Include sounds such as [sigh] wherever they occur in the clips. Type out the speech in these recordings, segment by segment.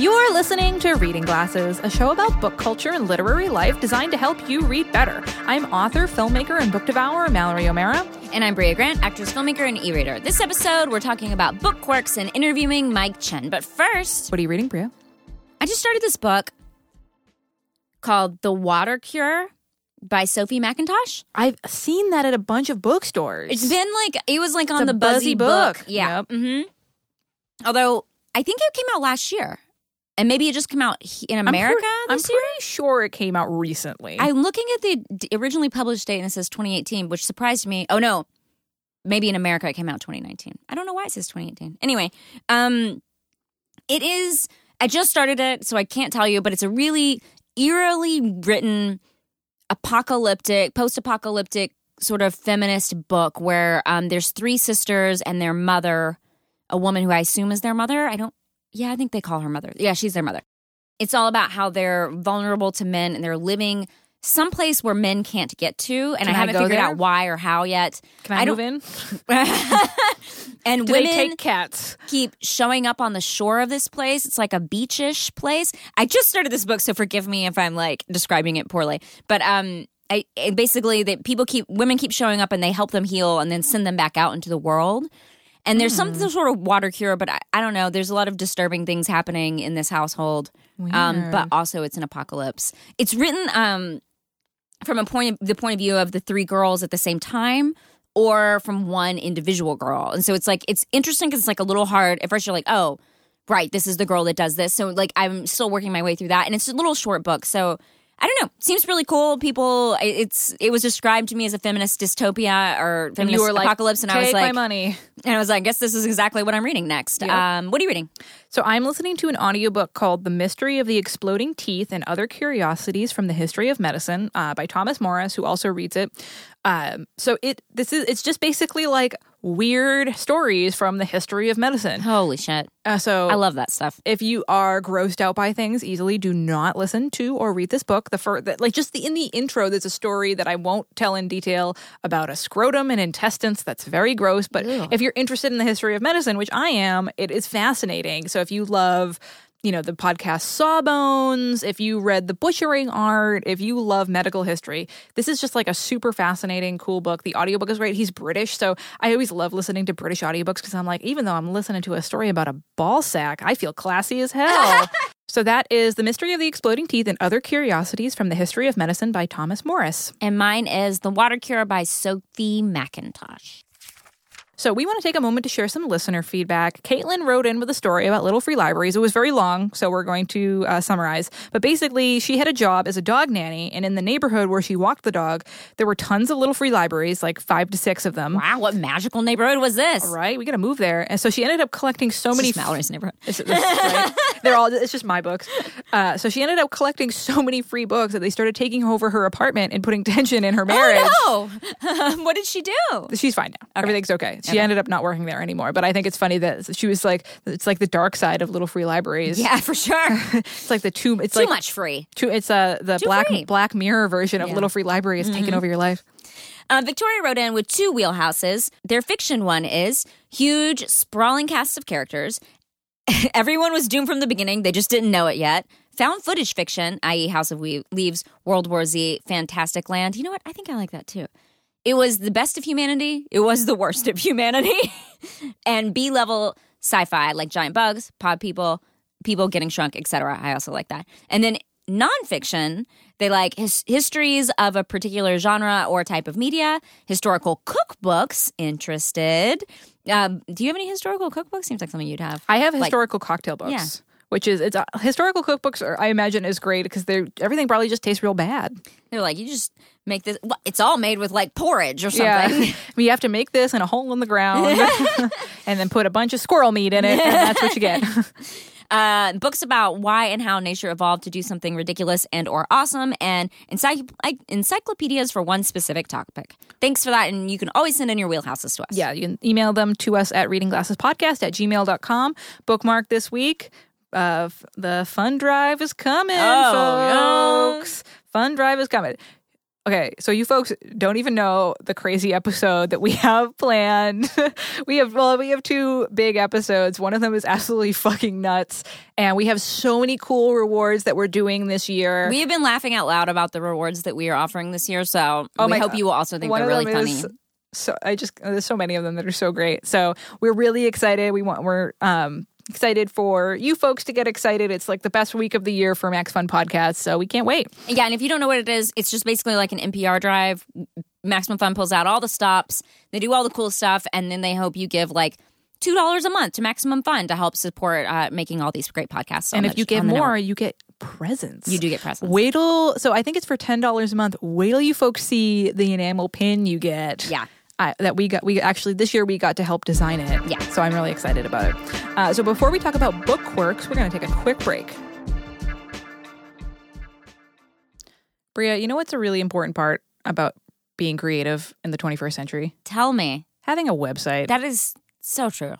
You're listening to Reading Glasses, a show about book culture and literary life designed to help you read better. I'm author, filmmaker, and book devourer Mallory O'Meara. And I'm Brea Grant, actress, filmmaker, and e reader. This episode, we're talking about book quirks and interviewing Mike Chen. But first, What are you reading, Brea? I just started this book called The Water Cure by Sophie Mackintosh. I've seen that at a bunch of bookstores. It's been like, it was like on the buzzy Buzzy book. book. Yeah. Yep. hmm Although, I think it came out last year. And maybe it just came out in I'm America pre- I'm year. pretty sure it came out recently. I'm looking at the originally published date and it says 2018, which surprised me. Oh no, maybe in America it came out 2019. I don't know why it says 2018. Anyway, um, it is. I just started it, so I can't tell you, but it's a really eerily written, apocalyptic, post-apocalyptic sort of feminist book where um, there's three sisters and their mother, a woman who I assume is their mother. I don't. Yeah, I think they call her mother. Yeah, she's their mother. It's all about how they're vulnerable to men and they're living someplace where men can't get to and Can i haven't figured out why or how yet. Can I, I move in? [laughs] and Do women they take cats? keep showing up on the shore of this place. It's like a beachish place. I just started this book so forgive me if i'm like describing it poorly. But um I, basically that people keep women keep showing up and they help them heal and then send them back out into the world and there's some Hmm. sort of water cure but I, I don't know there's a lot of disturbing things happening in this household um, but also it's an apocalypse. It's written um, from a point of, the point of view of the three girls at the same time, or from one individual girl, and so it's like it's interesting because it's like a little hard. At first, you're like, oh, right, this is the girl that does this. So like I'm still working my way through that, and it's a little short book, so. I don't know. Seems really cool. People, it's it was described to me as a feminist dystopia or feminist were like, apocalypse, and I was "Take my like, money. and I was like, I guess this is exactly what I'm reading next. Yep. Um, what are you reading? So I'm listening to an audiobook called The Mystery of the Exploding Teeth and Other Curiosities from the History of Medicine uh, by Thomas Morris, who also reads it. Um, so it this is it's just basically like weird stories from the history of medicine. Holy shit! Uh, so I love that stuff. if you are grossed out by things easily, do not listen to or read this book. The first, like just the in the intro, there's a story that I won't tell in detail about a scrotum and intestines. That's very gross. But if you're interested in the history of medicine, which I am, it is fascinating. So if you love. You know, the podcast Sawbones, if you read The Butchering Art, if you love medical history, this is just like a super fascinating, cool book. The audiobook is great. He's British, so I always love listening to British audiobooks because I'm like, even though I'm listening to a story about a ball sack, I feel classy as hell. [laughs] so that is The Mystery of the Exploding Teeth and Other Curiosities from the History of Medicine by Thomas Morris. And mine is The Water Cure by Sophie Mackintosh. So we want to take a moment to share some listener feedback. Caitlin wrote in with a story about little free libraries. It was very long, so we're going to uh, summarize. But basically, she had a job as a dog nanny, and in the neighborhood where she walked the dog, there were tons of little free libraries, like five to six of them. Wow, what magical neighborhood was this? Right, we got to move there, and so she ended up collecting so many. Just Mallory's neighborhood. It's, it's- right? They're all. It's just my books. Uh, so she ended up collecting so many free books that they started taking over her apartment and putting tension in her marriage. Oh no! [laughs] what did she do? She's fine now. Everything's okay. She ended up not working there anymore. But I think it's funny that she was like, it's like the dark side of little free libraries. Yeah, for sure. [laughs] it's like the two. It's Too like much free. Too, it's uh the Too black free. Black Mirror version of Yeah. little free library is taking over your life. Uh, Victoria wrote in with two wheelhouses. Their fiction one is huge, sprawling cast of characters. [laughs] Everyone was doomed from the beginning. They just didn't know it yet. Found footage fiction, i.e., House of we- Leaves, World War Z, Fantastic Land. You know what? I think I like that too. It was the best of humanity. It was the worst of humanity. [laughs] and B level sci fi, like giant bugs, pod people, people getting shrunk, etc. I also like that. And then nonfiction, they like his- histories of a particular genre or type of media, historical cookbooks, interested. Um, do you have any historical cookbooks? Seems like something you'd have. I have Like- historical cocktail books. Which is it's uh, historical cookbooks. Are, I imagine is great because they're everything probably just tastes real bad. They're like, you just make this, it's all made with like porridge or something. Yeah, I mean, you have to make this in a hole in the ground, [laughs] [laughs] and then put a bunch of squirrel meat in it, and that's what you get. [laughs] uh, books about why and how nature evolved to do something ridiculous and or awesome, and encycl- encyclopedias for one specific topic. Thanks for that, and you can always send in your wheelhouses to us. Yeah, you can email them to us at readingglassespodcast at gmail.com. Bookmark this week. Uh, the fun drive is coming, Oh, folks. Fun drive is coming. Okay, so you folks don't even know the crazy episode that we [laughs] have planned. [laughs] we have well, we have two big episodes. One of them is absolutely fucking nuts, and we have so many cool rewards that we're doing this year. We have been laughing out loud about the rewards that we are offering this year, so Oh we my hope God. you will also think One they're really funny. is So I just there's so many of them that are so great. So we're really excited. We want we're um excited for you folks to get excited. It's like the best week of the year for Max Fun Podcast, so we can't wait. Yeah, and if you don't know what it is, it's just basically like an NPR drive. Maximum Fun pulls out all the stops, they do all the cool stuff, and then they hope you give like two dollars a month to Maximum Fun to help support uh, making all these great podcasts. and the- if you give more, network. you get presents. you do get presents. Wait till so I think it's for ten dollars a month. Wait till you folks see the enamel pin you get. Yeah. Uh, that we got we actually this year we got to help design it. Yeah. So I'm really excited about it. Uh, so before we talk about book quirks, we're gonna take a quick break. Brea, you know what's a really important part about being creative in the 21st century? Tell me Having a website. that is so true.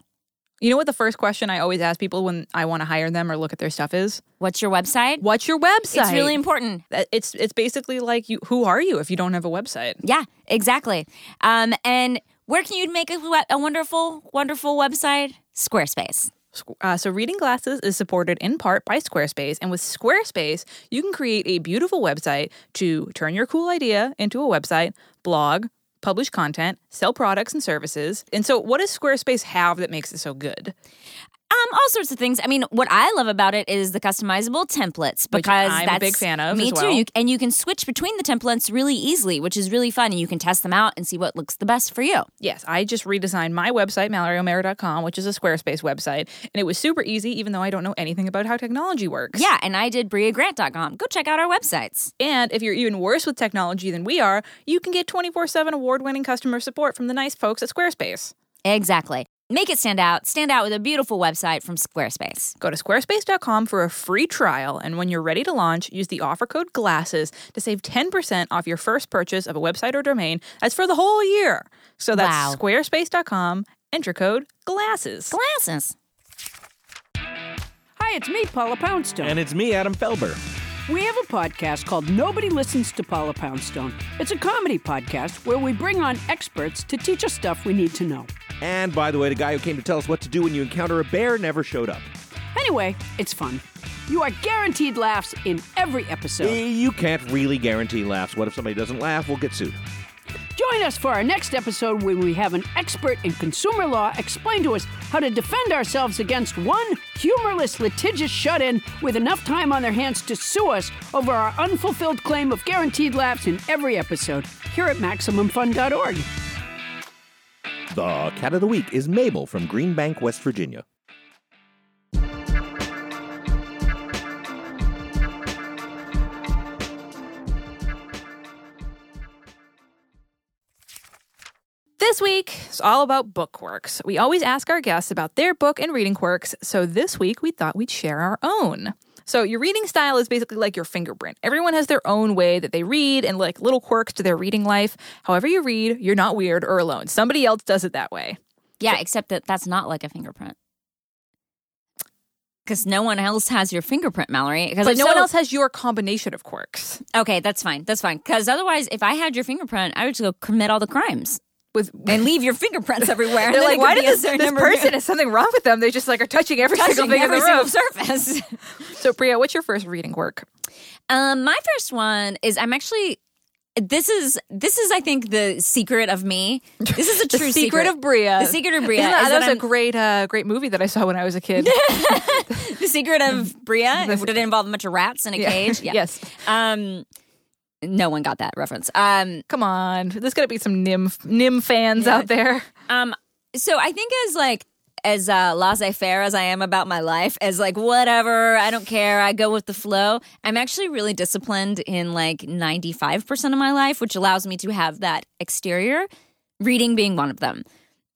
You know what the first question I always ask people when I want to hire them or look at their stuff is? What's your website? What's your website? It's really important. It's it's basically like you. Who are you if you don't have a website? Yeah, exactly. Um, and where can you make a, a wonderful, wonderful website? Squarespace. Uh, so, Reading Glasses is supported in part by Squarespace, and with Squarespace, you can create a beautiful website to turn your cool idea into a website, blog, publish content, sell products and services. And so, what does Squarespace have that makes it so good? Um, all sorts of things. I mean, what I love about it is the customizable templates Which because I'm a big fan of Me as too. well. You, and you can switch between the templates really easily, which is really fun. And you can test them out and see what looks the best for you. Yes, I just redesigned my website, MalloryO'Meara.com, which is a Squarespace website, and it was super easy, even though I don't know anything about how technology works. Yeah, and I did BreaGrant.com. Go check out our websites. And if you're even worse with technology than we are, you can get 24 7 award winning customer support from the nice folks at Squarespace. Exactly. Make it stand out. Stand out with a beautiful website from Squarespace. Go to squarespace.com for a free trial, and when you're ready to launch, use the offer code GLASSES to save 10% off your first purchase of a website or domain. That's for the whole year. So that's Wow. squarespace.com, enter code GLASSES. Glasses. Hi, it's me, Paula Poundstone. And it's me, Adam Felber. we have a podcast called Nobody Listens to Paula Poundstone. It's a comedy podcast where we bring on experts to teach us stuff we need to know. And by the way, the guy who came to tell us what to do when you encounter a bear never showed up. Anyway, it's fun. You are guaranteed laughs in every episode. Eh, You can't really guarantee laughs. What if somebody doesn't laugh? We'll get sued. Join us for our next episode when we have an expert in consumer law explain to us how to defend ourselves against one humorless litigious shut in with enough time on their hands to sue us over our unfulfilled claim of guaranteed laughs in every episode here at MaximumFun.org. The cat of the week is Mabel from Greenbank, West Virginia. This week is all about book quirks. We always ask our guests about their book and reading quirks, so this week we thought we'd share our own. So, your reading style is basically like your fingerprint. Everyone has their own way that they read and like little quirks to their reading life. However, you read, you're not weird or alone. Somebody else does it that way. Yeah, except that that's not like a fingerprint. Because no one else has your fingerprint, Mallory. Because no one else has your combination of quirks. Okay, that's fine. That's fine. Because otherwise, if I had your fingerprint, I would just go commit all the crimes With and leave your fingerprints [laughs] everywhere. and they're like, why could did this, this person has something wrong with them? They just like are touching every single thing every in the single room. surface. [laughs] So, Brea, what's your first reading quirk? um, my first one is I'm actually. This is this is I think the secret of me. This is a [laughs] true secret, of Brea. The secret of Brea that, is that that was a I'm- great, uh, great movie that I saw when I was a kid. the secret of Brea. Did it involve a bunch of rats in a Yeah. cage? Yeah. Yes. Um, no one got that reference. Um, Come on, there's got to be some NIMH NIMH fans out there. [laughs] Um, so I think as like as uh, laissez-faire as I am about my life, as like whatever, I don't care, I go with the flow. I'm actually really disciplined in like 95% of my life, which allows me to have that exterior. Reading being one of them.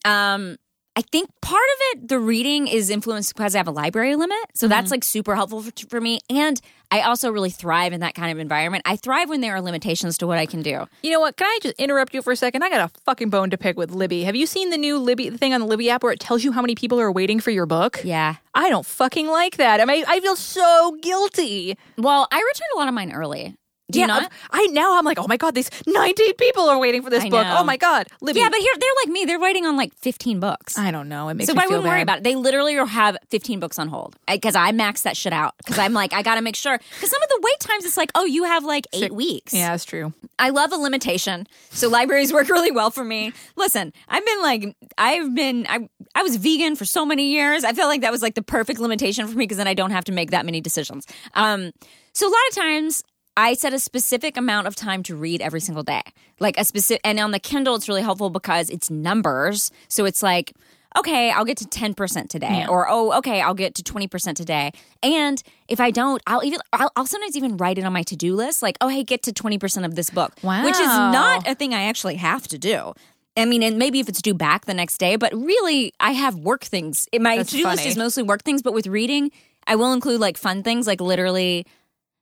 Um, I think part of it, the reading is influenced because I have a library limit. So that's mm-hmm. like super helpful for, for me. And I also really thrive in that kind of environment. I thrive when there are limitations to what I can do. You know what? Can I just interrupt you for a second? I got a fucking bone to pick with Libby. Have you seen the new Libby thing on the Libby app where it tells you how many people are waiting for your book? Yeah. I don't fucking like that. I mean, I feel so guilty. Well, I returned a lot of mine early Do you yeah, not? I now I'm like, oh my god, these 19 people are waiting for this I book. know. Oh my god, Libby. Yeah, but here they're like me. They're waiting on like 15 books. I don't know. It makes so me I feel wouldn't worry about it. They literally have 15 books on hold because I maxed that shit out because I'm like, I got to make sure. Because some of the wait times, it's like, oh, you have like eight weeks. Yeah, that's true. I love a limitation. So libraries [laughs] work really well for me. Listen, I've been like, I've been, I, I was vegan for so many years. I felt like that was like the perfect limitation for me because then I don't have to make that many decisions. Um, so a lot of times I set a specific amount of time to read every single day. Like a specific, and on the Kindle, it's really helpful because it's numbers. So it's like, okay, I'll get to 10% today. Or, oh, okay, I'll get to 20% today. And if I don't, I'll even, I'll, I'll sometimes even write it on my to do list. Like, oh, hey, get to 20% of this book. Which is not a thing I actually have to do. I mean, and maybe if it's due back the next day, but really, I have work things. My to do list is mostly work things, but with reading, I will include like fun things. Like literally,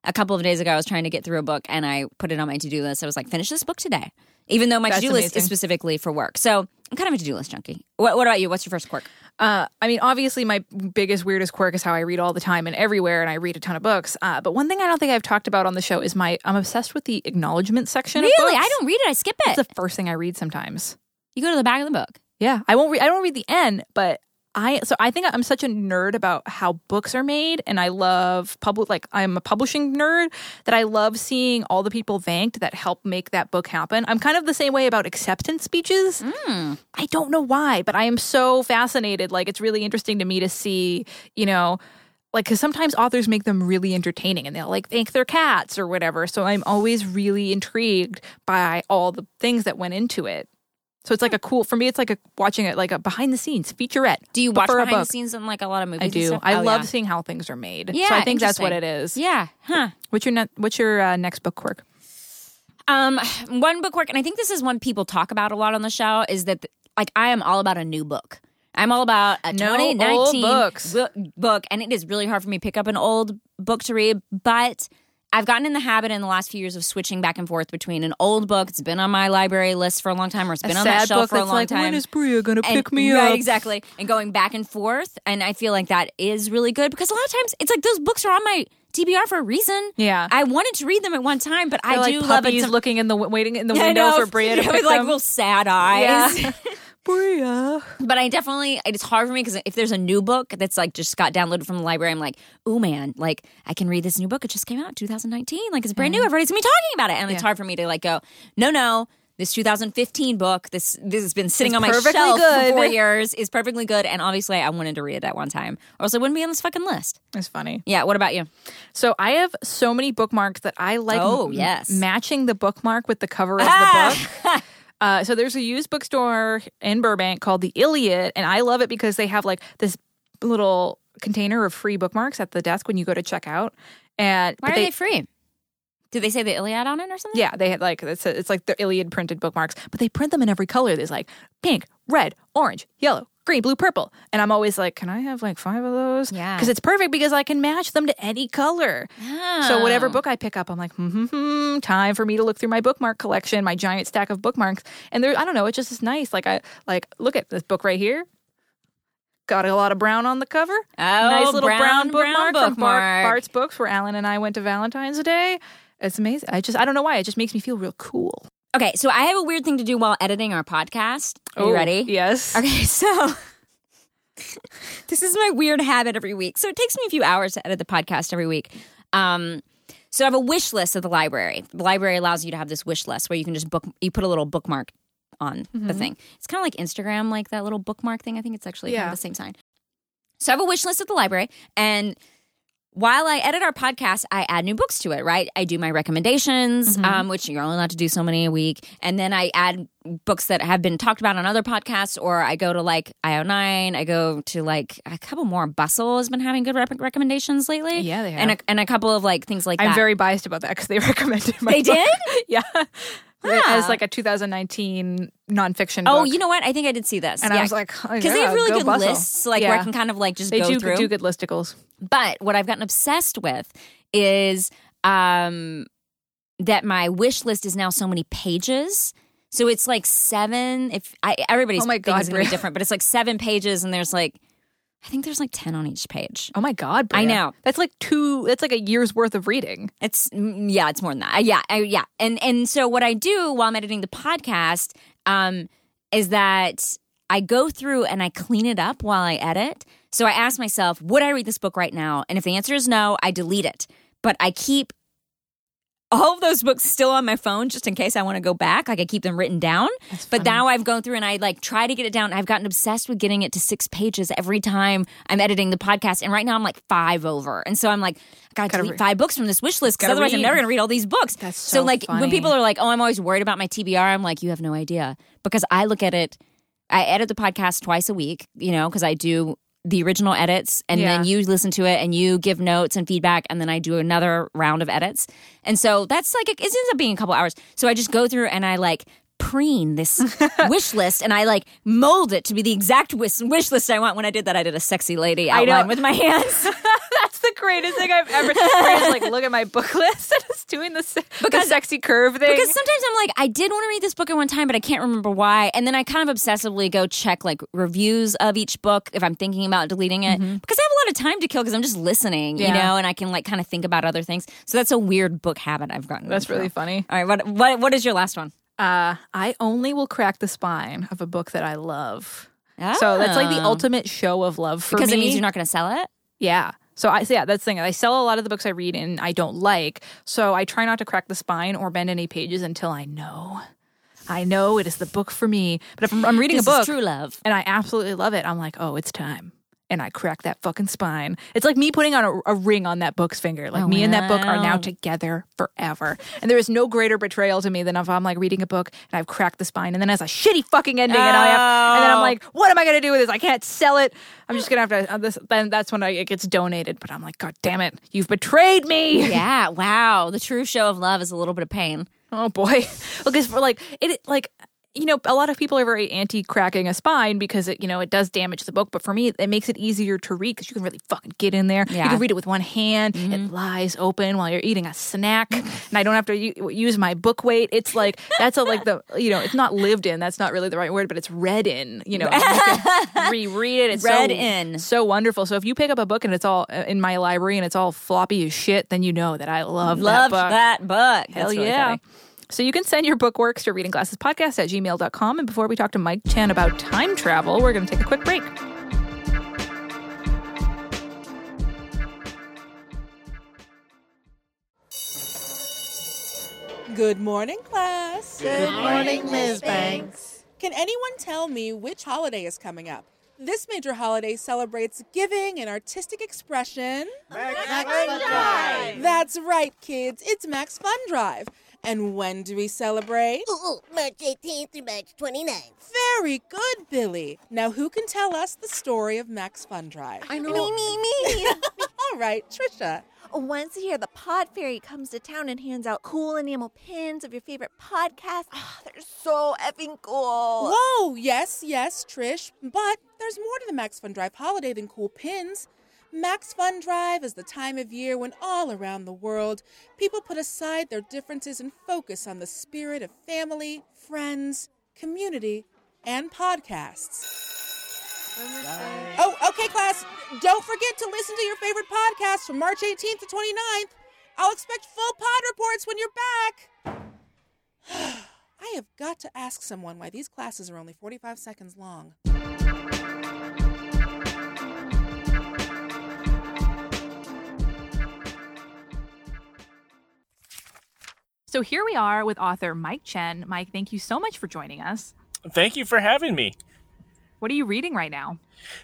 a couple of days ago, I was trying to get through a book and I put it on my to do list. I was like, finish this book today, even though my to do list is specifically for work. So I'm kind of a to do list junkie. What, what about you? What's your first quirk? Uh, I mean, obviously, my biggest, weirdest quirk is how I read all the time and everywhere, and I read a ton of books. Uh, but one thing I don't think I've talked about on the show is my I'm obsessed with the acknowledgement section. Really? I don't read it. I skip it. It's the first thing I read sometimes. you go to the back of the book. Yeah, I won't. Re- I don't read the end, but I. So I think I'm such a nerd about how books are made, and I love public. Like I'm a publishing nerd that I love seeing all the people thanked that help make that book happen. I'm kind of the same way about acceptance speeches. Mm. I don't know why, but I am so fascinated. Like it's really interesting to me to see, you know. Like, because sometimes authors make them really entertaining and they'll like thank their cats or whatever. So I'm always really intrigued by all the things that went into it. So it's like a cool for me. It's like a watching it like a behind the scenes featurette. Do you watch behind the scenes in like a lot of movies? I do. I Oh, love yeah. seeing how things are made. Yeah, so I think that's what it is. Yeah. Huh. What's your ne- What's your uh, next book quirk? Um, one book quirk, and I think this is one people talk about a lot on the show, is that like I am all about a new book. I'm all about a No 2019 old books. book, and it is really hard for me to pick up an old book to read. But I've gotten in the habit in the last few years of switching back and forth between an old book that's been on my library list for a long time, or it's been a on that shelf for a long like, time. when is Brea gonna pick me right, up? exactly, and going back and forth, and I feel like that is really good because a lot of times it's like those books are on my TBR for a reason. Yeah. I wanted to read them at one time, but I They're do like love it. to- looking in the waiting in the [laughs] I window for Brea to [laughs] with pick like them. real sad eyes. Yeah. [laughs] Brea. But I definitely, it's hard for me because if there's a new book that's like just got downloaded from the library, I'm like, oh man, like I can read this new book. It just came out in 2019. Like it's brand new. Everybody's gonna be talking about it. And it's hard for me to like go, no, no. This 2015 book, this this has been sitting It's on my shelf for four years, is perfectly good. And obviously, I wanted to read it at one time, or else it wouldn't be on this fucking list. It's funny. Yeah. What about you? So I have so many bookmarks that I like. Oh, m- yes. matching the bookmark with the cover of Ah! the [laughs] book. Uh, so there's a used bookstore in Burbank called the Iliad, and I love it because they have like this little container of free bookmarks at the desk when you go to check out. And Why are they, free? Did they say the Iliad on it or something? Yeah, they had like it's, it's like the Iliad printed bookmarks, but they print them in every color. There's like pink, red, orange, yellow, green, blue, purple, and I'm always like, can I have like five of those? Yeah. because it's perfect because I can match them to any color. So whatever book I pick up, I'm like, hmm, time for me to look through my bookmark collection, my giant stack of bookmarks, and there, I don't know, it just is nice. Like I like look at this book right here. Got a lot of brown on the cover. Oh, nice little brown, brown, brown bookmark, from Bart. Bart's books, where Alan and I went to Valentine's Day. It's amazing. I just I don't know why. It just makes me feel real cool. Okay, so I have a weird thing to do while editing our podcast. Are you Oh, ready? Yes. Okay, [laughs] so this is my weird habit every week. So it takes me a few hours to edit the podcast every week. Um, so I have a wish list at the library. The library allows you to have this wish list where you can just book. You put a little bookmark on Mm-hmm. the thing. It's kind of like Instagram, like that little bookmark thing. I think it's actually kind of the same sign. So I have a wish list at the library, and while I edit our podcast, I add new books to it, right? I do my recommendations, Mm-hmm. um, which you're only allowed to do so many a week. And then I add books that have been talked about on other podcasts, or I go to like IO9, I go to like a couple more. Bustle has been having good rep- recommendations lately. Yeah, they And a, have. and a couple of like things like I'm that. very biased about that because they [laughs] recommended my They book. did? [laughs] yeah. Ah. As like a 2019 nonfiction Oh, book. you know what? I think I did see this. and Yeah. I was like, oh, because they have really go good Bustle. lists, like where I can kind of like just They go do through. do good listicles. But what I've gotten obsessed with is um, that my wish list is now so many pages. So it's like seven. If I, everybody's Oh my thing God, is going to be different, but it's like seven pages, and there's like I think there's like 10 on each page. Oh my god, I know. That's like two. That's like a year's worth of reading. It's mm, yeah, it's more than that. Yeah, I, yeah. And and so what I do while I'm editing the podcast um, is that I go through and I clean it up while I edit. So I ask myself, would I read this book right now? And if the answer is no, I delete it. But I keep all of those books still on my phone just in case I want to go back. Like I keep them written down. But now I've gone through and I like try to get it down. I've gotten obsessed with getting it to six pages every time I'm editing the podcast. And right now I'm like five over. And so I'm like, I gotta, Gotta delete five books from this wish list because otherwise I'm never gonna read all these books. That's so like funny. when people are like, oh, I'm always worried about my TBR, I'm like, you have no idea. Because I look at it, I edit the podcast twice a week, you know, because I do the original edits and then you listen to it and you give notes and feedback and then I do another round of edits. And so that's like it ends up being a couple hours. So I just go through and I like preen this [laughs] wish list and I like mold it to be the exact wish, wish list I want. When I did that, I did a sexy lady outline with my hands. [laughs] That's the greatest thing I've ever. Brea's like, look at my book [laughs] list and it's doing the, se- the Because- sexy curve thing. Because sometimes I'm like, I did want to read this book at one time, but I can't remember why. And then I kind of obsessively go check like reviews of each book if I'm thinking about deleting it. Because I have a lot of time to kill because I'm just listening, you Mm-hmm. Know, and I can like kind of think about other things. So that's a weird book habit I've gotten. That's really funny. All right, what what what is your last one? Uh, I only will crack the spine of a book that I love. So that's like the Oh. ultimate show of love for because me. it means you're not going to sell it. Yeah. So I so yeah, that's the thing. I sell a lot of the books I read and I don't like. So I try not to crack the spine or bend any pages until I know. I know it is the book for me. But if I'm, I'm reading This a book is true love. and I absolutely love it, I'm like, oh, it's time. And I crack that fucking spine. It's like me putting on a, a ring on that book's finger. Like Oh, me and that book are now together forever. And there is no greater betrayal to me than if I'm like reading a book and I've cracked the spine and then it has a shitty fucking ending and I have, and then I'm Oh. like, what am I gonna do with this? I can't sell it. I'm just gonna have to. Uh, this, then that's when I, it gets donated. But I'm like, God damn it, you've betrayed me. [laughs] Yeah, wow. The true show of love is a little bit of pain. Oh boy, [laughs] because for like it, like you know, a lot of people are very anti cracking a spine because it, you know, it does damage the book. But for me, it makes it easier to read because you can really fucking get in there. You can read it with one hand. It lies open while you're eating a snack, [laughs] and I don't have to u- use my book weight. It's like that's a, like the you know, it's not lived in. That's not really the right word, but it's read in. You know, you can [laughs] reread it. It's Read so, in. so wonderful. So if you pick up a book and it's all uh, in my library and it's all floppy as shit, then you know that I love Love that book. that book. Hell That's really yeah. funny. So you can send your bookworks to readingglassespodcast at gmail.com. And before we talk to Mike Chen about time travel, we're going to take a quick break. Good morning, class. Good morning, Ms. Banks. Can anyone tell me which holiday is coming up? This major holiday celebrates giving and artistic expression. Max Fun Drive. That's right, kids. It's Max Fun Drive. And when do we celebrate? Ooh, ooh, March 18th through March 29th. Very good, Billy. Now, who can tell us the story of Max Fun Drive? I know. Me, me, me. [laughs] [laughs] All right, Trisha. Once a year, the Pod Fairy comes to town and hands out cool enamel pins of your favorite podcast. Ah, they're so effing cool. Whoa, yes, yes, Trish. But there's more to the Max Fun Drive holiday than cool pins. Max Fun Drive is the time of year when all around the world people put aside their differences and focus on the spirit of family, friends, community, and podcasts. Oh, okay, class. Don't forget to listen to your favorite podcast from March 18th to 29th. I'll expect full pod reports when you're back. [sighs] I have got to ask someone why these classes are only 45 seconds long. So here we are with author Mike Chen. Mike, thank you so much for joining us. Thank you for having me. What are you reading right now?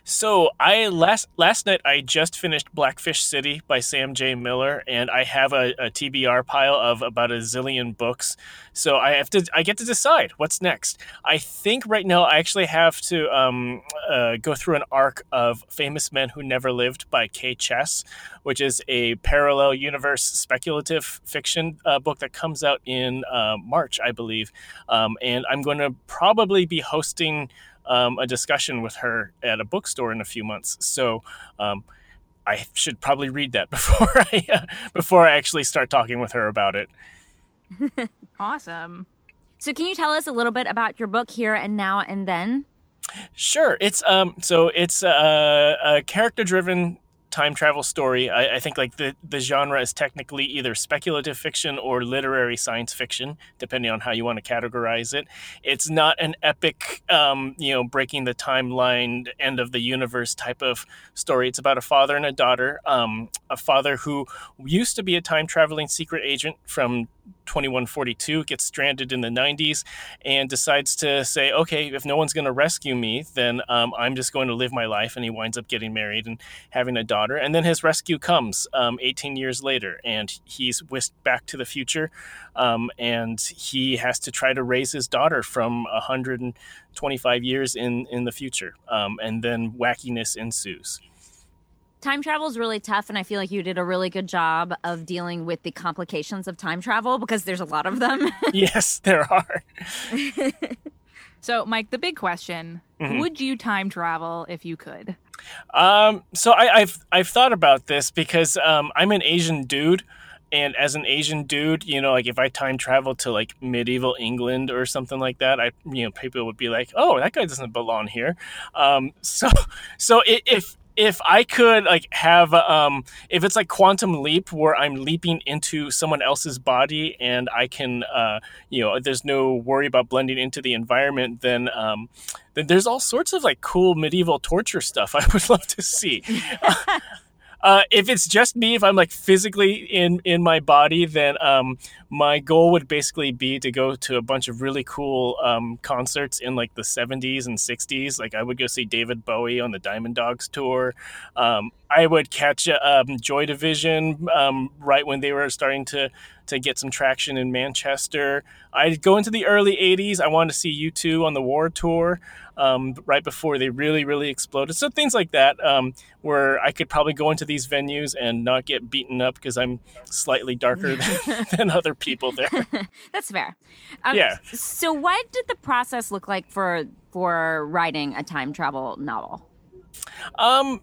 So I last last night I just finished Blackfish City by Sam J. Miller, and I have a, a TBR pile of about a zillion books. So I have to I get to decide what's next. I think right now I actually have to um, uh, go through an arc of Famous Men Who Never Lived by K. Chess, which is a parallel universe speculative fiction uh, book that comes out in uh, March, I believe. Um, and I'm going to probably be hosting um, a discussion with her at a bookstore in a few months. So um, I should probably read that [laughs] before I uh, before I actually start talking with her about it. [laughs] Awesome. So, can you tell us a little bit about your book here and now and then? Sure. It's um so it's a, a character driven time travel story. I, I, think like the the genre is technically either speculative fiction or literary science fiction, depending on how you want to categorize it. It's not an epic, um, you know, breaking the timeline, end of the universe type of story. It's about a father and a daughter. Um, a father who used to be a time traveling secret agent from 2142 gets stranded in the 90s and decides to say, okay, if no one's going to rescue me, then um, I'm just going to live my life. And he winds up getting married and having a daughter. And then his rescue comes um, 18 years later, and he's whisked back to the future. Um, and he has to try to raise his daughter from 125 years in, in the future. Um, and then wackiness ensues time travel is really tough and i feel like you did a really good job of dealing with the complications of time travel because there's a lot of them. [laughs] Yes there are. [laughs] So mike the big question mm-hmm. would you time travel if you could? Um, so I, have I've thought about this because um, i'm an asian dude and as an asian dude you know like if i time travel to like medieval england or something like that i you know people would be like oh that guy doesn't belong here. Um, so [laughs] so if if I could like have um if it's like quantum leap where I'm leaping into someone else's body and I can uh you know there's no worry about blending into the environment then um then there's all sorts of like cool medieval torture stuff [laughs] I would love to see. Uh, [laughs] if it's just me, if I'm like physically in in my body, then um, my goal would basically be to go to a bunch of really cool um, concerts in like the 70s and 60s. Like I would go see David Bowie on the Diamond Dogs tour. Um, I would catch um, Joy Division um, right when they were starting to to get some traction in Manchester. I'd go into the early 80s. I wanted to see U2 on the War Tour um, right before they really, really exploded. So things like that, um, where I could probably go into these venues and not get beaten up because I'm slightly darker than, [laughs] [laughs] than, other people there. [laughs] That's fair. Um, yeah. So what did the process look like for for writing a time travel novel? Um,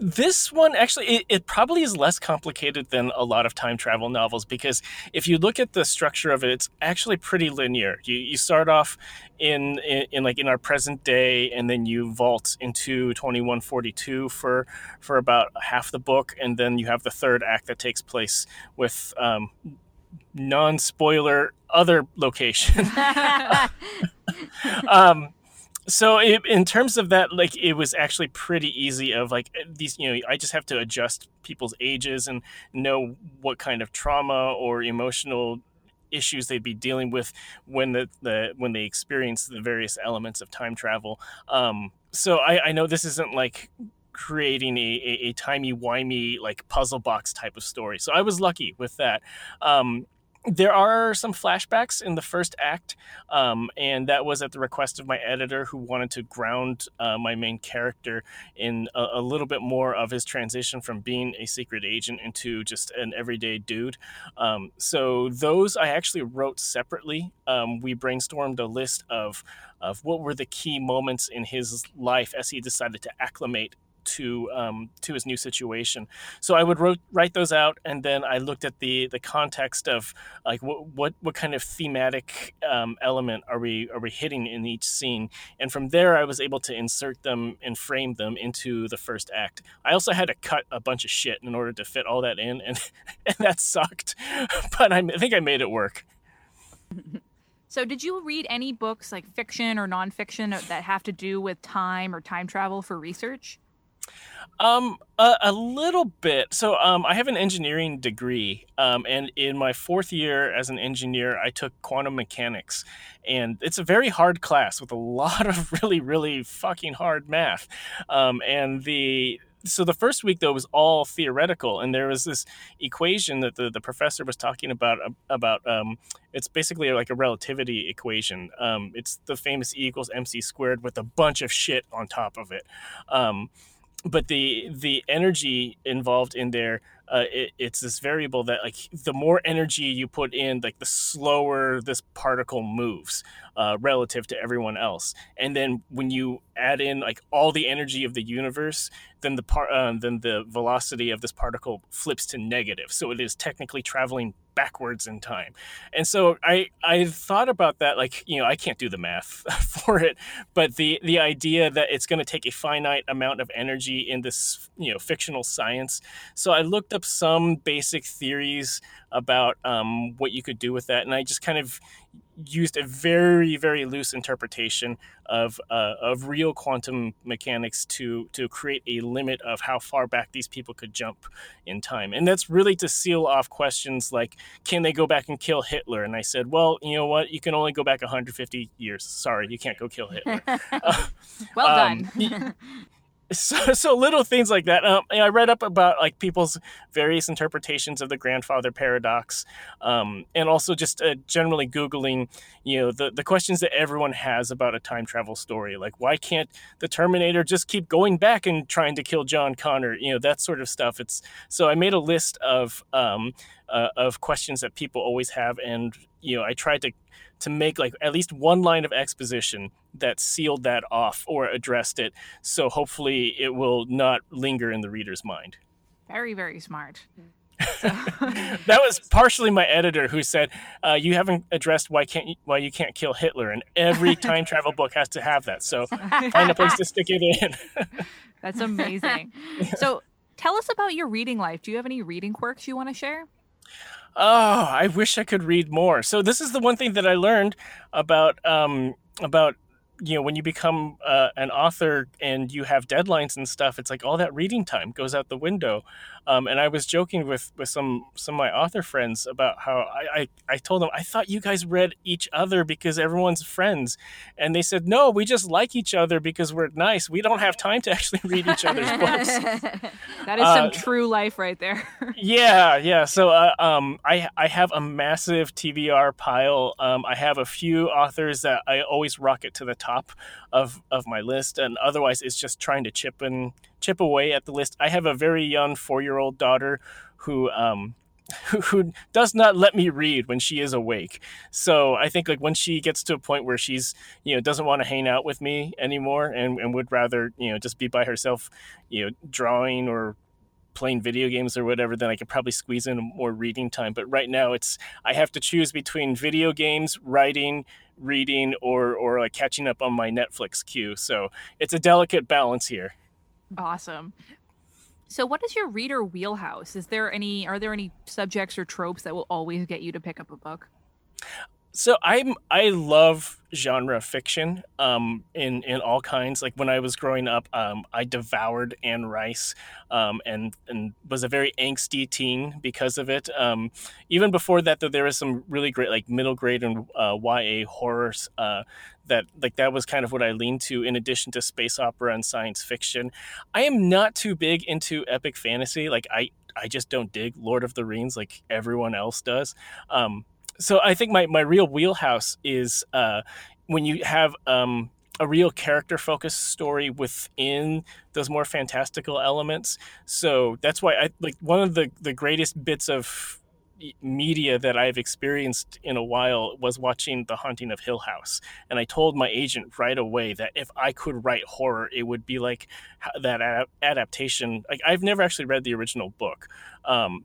this one actually it, it, probably is less complicated than a lot of time travel novels because if you look at the structure of it it's actually pretty linear. You, you start off in, in, in like in our present day and then you vault into 2142 for for about half the book and then you have the third act that takes place with um, non-spoiler other location. [laughs] [laughs] Um, so it, in terms of that like it was actually pretty easy of like these you know i just have to adjust people's ages and know what kind of trauma or emotional issues they'd be dealing with when the, the when they experience the various elements of time travel. Um, so I, I know this isn't like creating a, a, a timey-wimey like puzzle box type of story. So i was lucky with that. Um, there are some flashbacks in the first act, um, and that was at the request of my editor, who wanted to ground uh, my main character in a, a, little bit more of his transition from being a secret agent into just an everyday dude. Um, so those I actually wrote separately. Um, we brainstormed a list of of what were the key moments in his life as he decided to acclimate to um, to his new situation. So I would wrote, write those out, and then I looked at the the context of like what what, what kind of thematic um, element are we are we hitting in each scene, and from there I was able to insert them and frame them into the first act. I also had to cut a bunch of shit in order to fit all that in, and [laughs] and that sucked, [laughs] but I, I think I made it work. [laughs] So, did you read any books like fiction or nonfiction that have to do with time or time travel for research? Um, a, a, little bit. So, um, I have an engineering degree, um, and in my fourth year as an engineer, I took quantum mechanics, and it's a very hard class with a [laughs] lot of really, really fucking hard math. Um, and the so the first week though was all theoretical and there was this equation that the, the professor was talking about about um, it's basically like a relativity equation um, it's the famous e equals mc squared with a bunch of shit on top of it um, but the the energy involved in there uh, it, it's this variable that like the more energy you put in like the slower this particle moves uh, relative to everyone else. And then when you add in like all the energy of the universe, then the part uh, then the velocity of this particle flips to negative. So it is technically traveling backwards in time. And so I I thought about that like, you know, I can't do the math [laughs] for it, but the the idea that it's going to take a finite amount of energy in this, you know, fictional science. So I looked up some basic theories about um, what you could do with that and I just kind of used a very very loose interpretation of uh, of real quantum mechanics to to create a limit of how far back these people could jump in time. And that's really to seal off questions like can they go back and kill Hitler? And I said well you know what? You can only go back 150 years. Sorry you can't go kill Hitler. [laughs] Uh, well done. um, [laughs] so, [laughs] so little things like that. Um, I read up about like people's various interpretations of the grandfather paradox, um, and also just uh, generally googling, you know, the the questions that everyone has about a time travel story, like why can't the Terminator just keep going back and trying to kill John Connor, you know, that sort of stuff. It's so I made a list of um, uh, of questions that people always have, and you know, I tried to to make like at least one line of exposition that sealed that off or addressed it. So hopefully it will not linger in the reader's mind. Very, very smart. [laughs] that was partially my editor who said, uh, "You haven't addressed why can't you, why you can't kill Hitler, and every [laughs] time travel book has to have that. So [laughs] find a place to stick it in." That's amazing. So tell us about your reading life. Do you have any reading quirks you want to share? Oh, I wish I could read more. So this is the one thing that I learned about um, about you know when you become uh, an author and you have deadlines and stuff it's like all that reading time goes out the window um, and i was joking with with some some of my author friends about how I, I, I told them i thought you guys read each other because everyone's friends. And they said no we just like each other because we're nice. We don't have time to actually read each other's [laughs] books. [laughs] That is some uh, true life right there. [laughs] Yeah yeah. So uh, um, I, I have a massive tbr pile. Um, i have a few authors that i always rocket to the top top of of my list, and otherwise it's just trying to chip and chip away at the list. I have a very young four year old daughter who um, [laughs] who does not let me read when she is awake. So I think like when she gets to a point where she's you know doesn't want to hang out with me anymore and, and would rather you know just be by herself, you know drawing or playing video games or whatever, then I could probably squeeze in more reading time. But right now, it's I have to choose between video games, writing, reading, or or like catching up on my Netflix queue. So it's a delicate balance here. Awesome. So, what is your reader wheelhouse? Is there any? Are there any subjects or tropes that will always get you to pick up a book? So I'm I love genre fiction um, in in all kinds. Like when I was growing up, um, I devoured Anne Rice um, and and was a very angsty teen because of it. Um, even before that, though, there was some really great like middle grade and uh, YA horrors uh, that like that was kind of what I leaned to in addition to space opera and science fiction. I am not too big into epic fantasy. Like I I just don't dig Lord of the Rings like everyone else does. Um, so I think my, my real wheelhouse is uh, when you have um, a real character focused story within those more fantastical elements. So that's why I like one of the, the greatest bits of media that I've experienced in a while was watching The Haunting of Hill House. And I told my agent right away that if I could write horror, it would be like that adaptation. Like I've never actually read the original book. Um,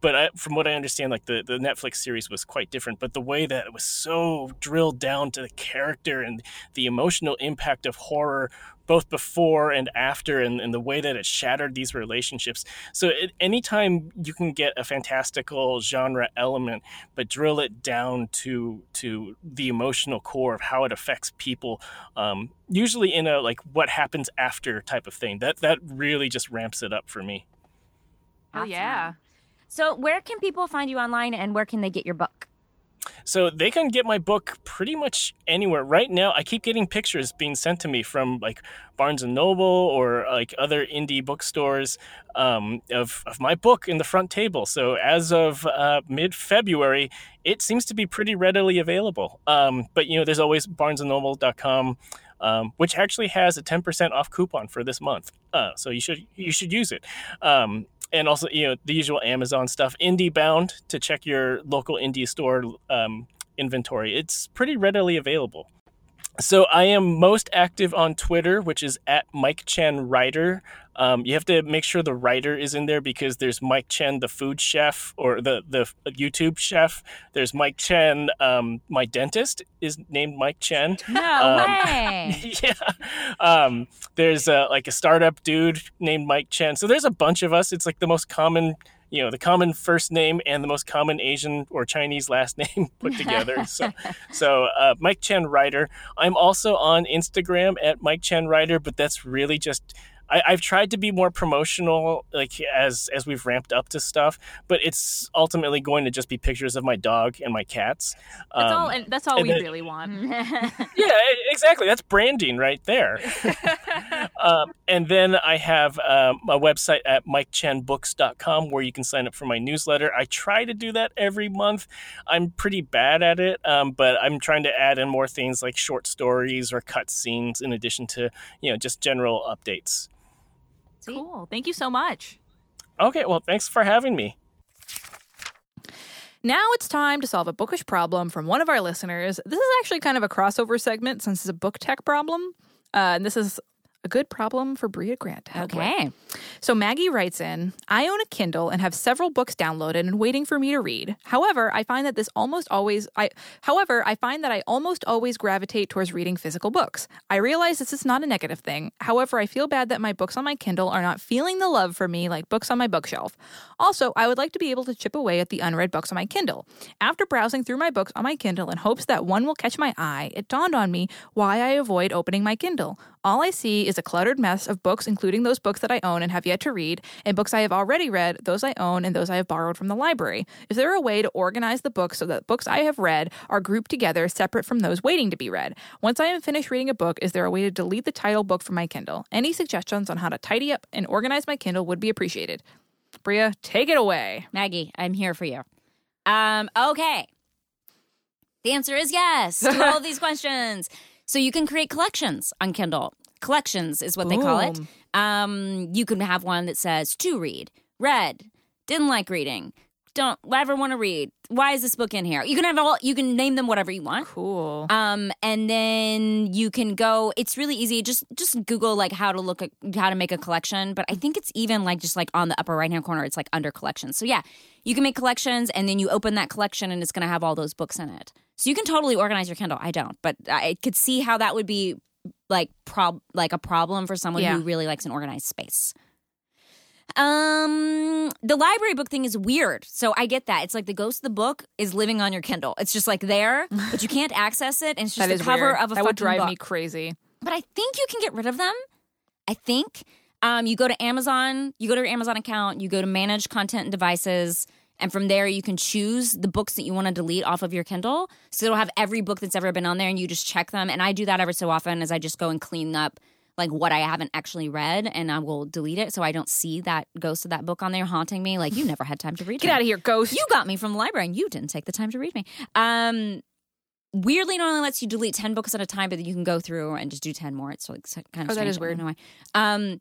but I, from what I understand, like the, the Netflix series was quite different. But the way that it was so drilled down to the character and the emotional impact of horror, both before and after, and, and the way that it shattered these relationships. So, it, anytime you can get a fantastical genre element, but drill it down to to the emotional core of how it affects people, um, usually in a like what happens after type of thing, that that really just ramps it up for me. Oh yeah. So, where can people find you online and where can they get your book? So they can get my book pretty much anywhere. Right now, I keep getting pictures being sent to me from like Barnes and Noble or like other indie bookstores um, of, of my book in the front table. So as of uh, mid February, it seems to be pretty readily available. Um, but you know, there's always BarnesandNoble.com. Um, which actually has a 10% off coupon for this month. Uh, so you should you should use it. Um, and also you know the usual Amazon stuff. IndieBound to check your local indie store um, inventory. It's pretty readily available. So I am most active on Twitter, which is at Mike Chen Writer. Um, you have to make sure the writer is in there because there's Mike Chen, the food chef or the the YouTube chef. There's Mike Chen, um, my dentist is named Mike Chen. No Um, [laughs] way. yeah. Um, there's uh, like a startup dude named Mike Chen. So there's a bunch of us. It's like the most common, you know, the common first name and the most common Asian or Chinese last [laughs] name put together. [laughs] so, so uh, Mike Chen Writer. I'm also on Instagram at Mike Chen Writer, but that's really just. I, I've tried to be more promotional, like as as we've ramped up to stuff, but it's ultimately going to just be pictures of my dog and my cats. That's Um, all. And that's all and we then- really want. [laughs] yeah, e- exactly. That's branding right there. [laughs] um, and then I have um, a website at mikechenbooks.com where you can sign up for my newsletter. I try to do that every month. I'm pretty bad at it, um, but I'm trying to add in more things like short stories or cut scenes in addition to, you know, just general updates. Cool. Thank you so much. Okay, well, thanks for having me. Now it's time to solve a bookish problem from one of our listeners. This is actually kind of a crossover segment since it's a book tech problem. Uh, and this is a good problem for Brea Grant. to help with. Okay. So Maggie writes in, I own a Kindle and have several books downloaded and waiting for me to read. However, I find that this almost always I however, I find that I almost always gravitate towards reading physical books. I realize this is not a negative thing. However, I feel bad that my books on my Kindle are not feeling the love for me like books on my bookshelf. Also, I would like to be able to chip away at the unread books on my Kindle. After browsing through my books on my Kindle in hopes that one will catch my eye, it dawned on me why I avoid opening my Kindle. All I see is a cluttered mess of books, including those books that I own and have yet to read, and books I have already read, those I own, and those I have borrowed from the library. Is there a way to organize the books so that books I have read are grouped together separate from those waiting to be read? Once I am finished reading a book, is there a way to delete the title book from my Kindle? Any suggestions on how to tidy up and organize my Kindle would be appreciated. Brea, take it away. Maggie, I'm here for you. Um, okay. The answer is yes to all [laughs] these questions. So you can create collections on Kindle. Collections is what they call it. Um, you can have one that says to read, read, didn't like reading, don't ever want to read. Why is this book in here? You can have all. You can name them whatever you want. Cool. Um, and then you can go. It's really easy. Just just Google like how to look at how to make a collection. But I think it's even like just like on the upper right hand corner. It's like under collections. So yeah, you can make collections, and then you open that collection, and it's going to have all those books in it. So you can totally organize your Kindle. I don't, but I could see how that would be like prob like a problem for someone Yeah. who really likes an organized space. Um, the library book thing is weird. So I get that. It's like the ghost of the book is living on your Kindle. It's just like there, but you can't [laughs] access it, and it's just the cover weird. of a book. that would drive book. me crazy. But I think you can get rid of them. I think um, you go to Amazon, you go to your Amazon account, you go to manage content and devices, and from there you can choose the books that you want to delete off of your Kindle. So it'll have every book that's ever been on there, and you just check them. And I do that every so often, as I just go and clean up like what I haven't actually read, and I will delete it so I don't see that ghost of that book on there haunting me. Like you never had time to read. It. Get me. out of here, ghost. You got me from the library and you didn't take the time to read me. Um, weirdly, it only lets you delete 10 books at a time, but then you can go through and just do 10 more. It's like kind of Oh, that strange. is weird. why. Um,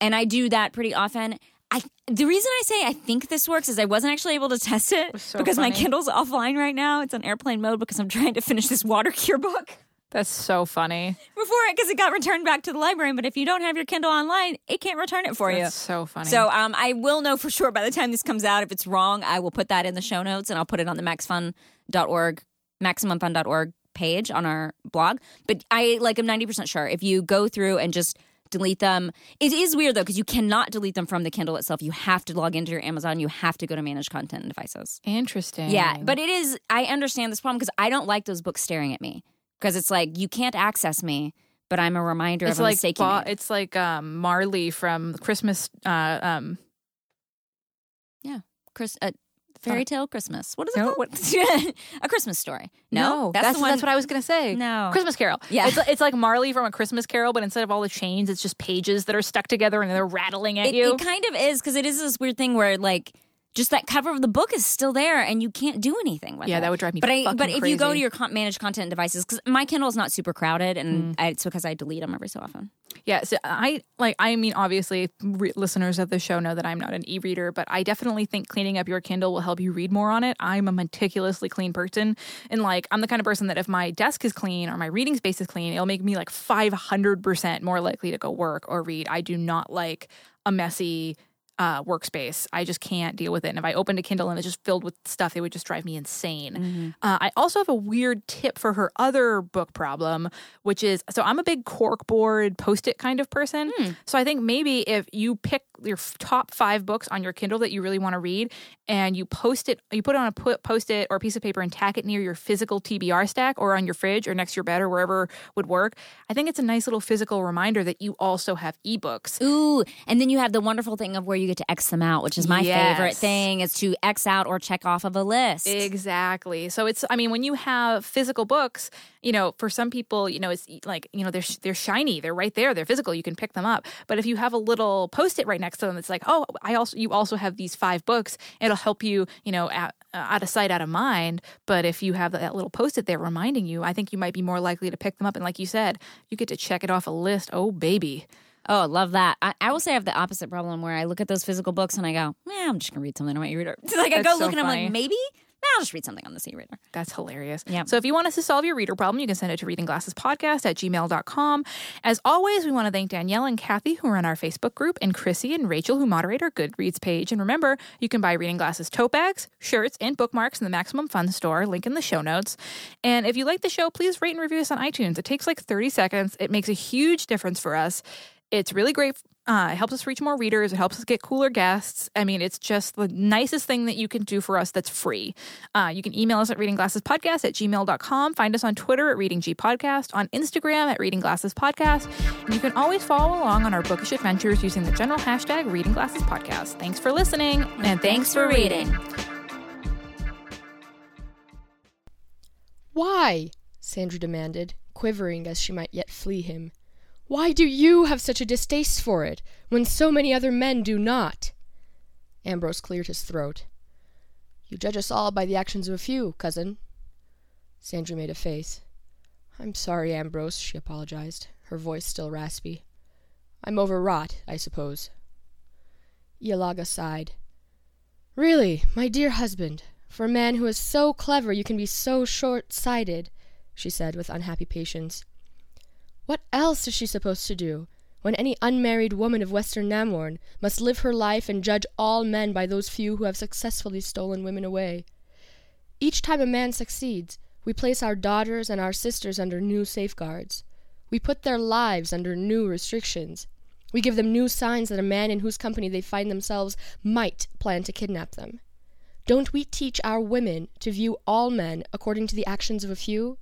and I do that pretty often. I the reason I say I think this works is I wasn't actually able to [laughs] test it so because my. Kindle's [laughs] offline right now. It's on airplane mode because I'm trying to finish this water cure book That's so funny. before it because it got returned back to the library. But if you don't have your Kindle online, it can't return it for you. That's so funny. So um, I will know for sure by the time this comes out. If it's wrong, I will put that in the show notes and I'll put it on the maxfun.org, maximumfun.org page on our blog. But I like I'm 90% sure if you go through and just delete them. It is weird though because you cannot delete them from the Kindle itself. You have to log into your Amazon. You have to go to manage content and devices. interesting. Yeah, but it is. I understand this problem because I don't like those books staring at me because it's like you can't access me, but I'm a reminder it's of a like mistake made. it's like um, Marley from Christmas. Uh, um, Chris, uh, fairy tale Christmas. What is it No, called? What? [laughs] a Christmas story. No, that's the one. that's what I was gonna say. No. Christmas Carol. Yeah. it's, it's like Marley from a Christmas Carol, but instead of all the chains, it's just pages that are stuck together and they're rattling at it, you. it kind of is because it is this weird thing where like just that cover of the book is still there and you can't do anything with it. Yeah, that would drive me But I, but if you go to your con- managed content devices, because my Kindle is not super crowded, and Mm. I, it's because I delete them every so often. Yeah, so I like. I mean, obviously, re- listeners of the show know that I'm not an e-reader, but I definitely think cleaning up your Kindle will help you read more on it. I'm a meticulously clean person, and like, I'm the kind of person that if my desk is clean or my reading space is clean, it'll make me like 500 percent more likely to go work or read. I do not like a messy uh, workspace. I just can't deal with it. And if I opened a Kindle and it's just filled with stuff, it would just drive me insane. Uh, I also have a weird tip for her other book problem, which is so I'm a big corkboard post it kind of person. So I think maybe if you pick your top five books on your Kindle that you really want to read and you post it, you put it on a post it or a piece of paper and tack it near your physical TBR stack or on your fridge or next to your bed or wherever would work. I think it's a nice little physical reminder that you also have ebooks. Ooh, and then you have the wonderful thing of where you get to X them out, which is my Yes. favorite thing is to X out or check off of a list. Exactly. So it's I mean when you have physical books, you know, for some people, you know, it's like, you know, they're they're shiny, they're right there, they're physical, you can pick them up. But if you have a little post-it right next to them it's like, "Oh, I also you also have these five books." It'll help you, you know, out, uh, out of sight, out of mind. But if you have that little post-it there reminding you, I think you might be more likely to pick them up and like you said, you get to check it off a list. Oh, baby. Oh, I love that. I, I will say I have the opposite problem where I look at those physical books and I go, "Yeah, I'm just gonna read something on my e-reader." [laughs] like I That's go so look and I'm like, maybe nah, I'll just read something on this e-reader. That's hilarious. Yeah. So if you want us to solve your reader problem, you can send it to readingglassespodcast at gmail.com. As always, we want to thank Danielle and Kathy who run our Facebook group and Chrissy and Rachel who moderate our Goodreads page. And remember, you can buy Reading Glasses tote bags, shirts, and bookmarks in the Maximum Fun store, link in the show notes. And if you like the show, please rate and review us on iTunes. It takes like 30 seconds. It makes a huge difference for us. It's really great. Uh, it helps us reach more readers. It helps us get cooler guests. I mean, it's just the nicest thing that you can do for us that's free. Uh, you can email us at readingglassespodcast at gmail.com. Find us on Twitter at readinggpodcast, on Instagram at readingglassespodcast. And you can always follow along on our bookish adventures using the general hashtag readingglassespodcast. Thanks for listening. And thanks for reading. Why? Sandry demanded, quivering as she might yet flee him. Why do you have such a distaste for it, when so many other men do not? Ambrose cleared his throat. You judge us all by the actions of a few, cousin. Sandry made a face. I'm sorry, Ambrose, she apologized, her voice still raspy. I'm overwrought, I suppose. Ialaga sighed. Really, my dear husband, for a man who is so clever you can be so short sighted, she said with unhappy patience. What else is she supposed to do, when any unmarried woman of Western Namorn must live her life and judge all men by those few who have successfully stolen women away? Each time a man succeeds, we place our daughters and our sisters under new safeguards. We put their lives under new restrictions. We give them new signs that a man in whose company they find themselves might plan to kidnap them. Don't we teach our women to view all men according to the actions of a few?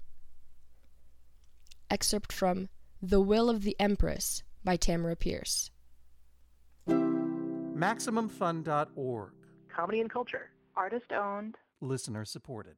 Excerpt from The Will of the Empress by Tamora Pierce. MaximumFun.org. Comedy and culture. Artist owned. Listener supported.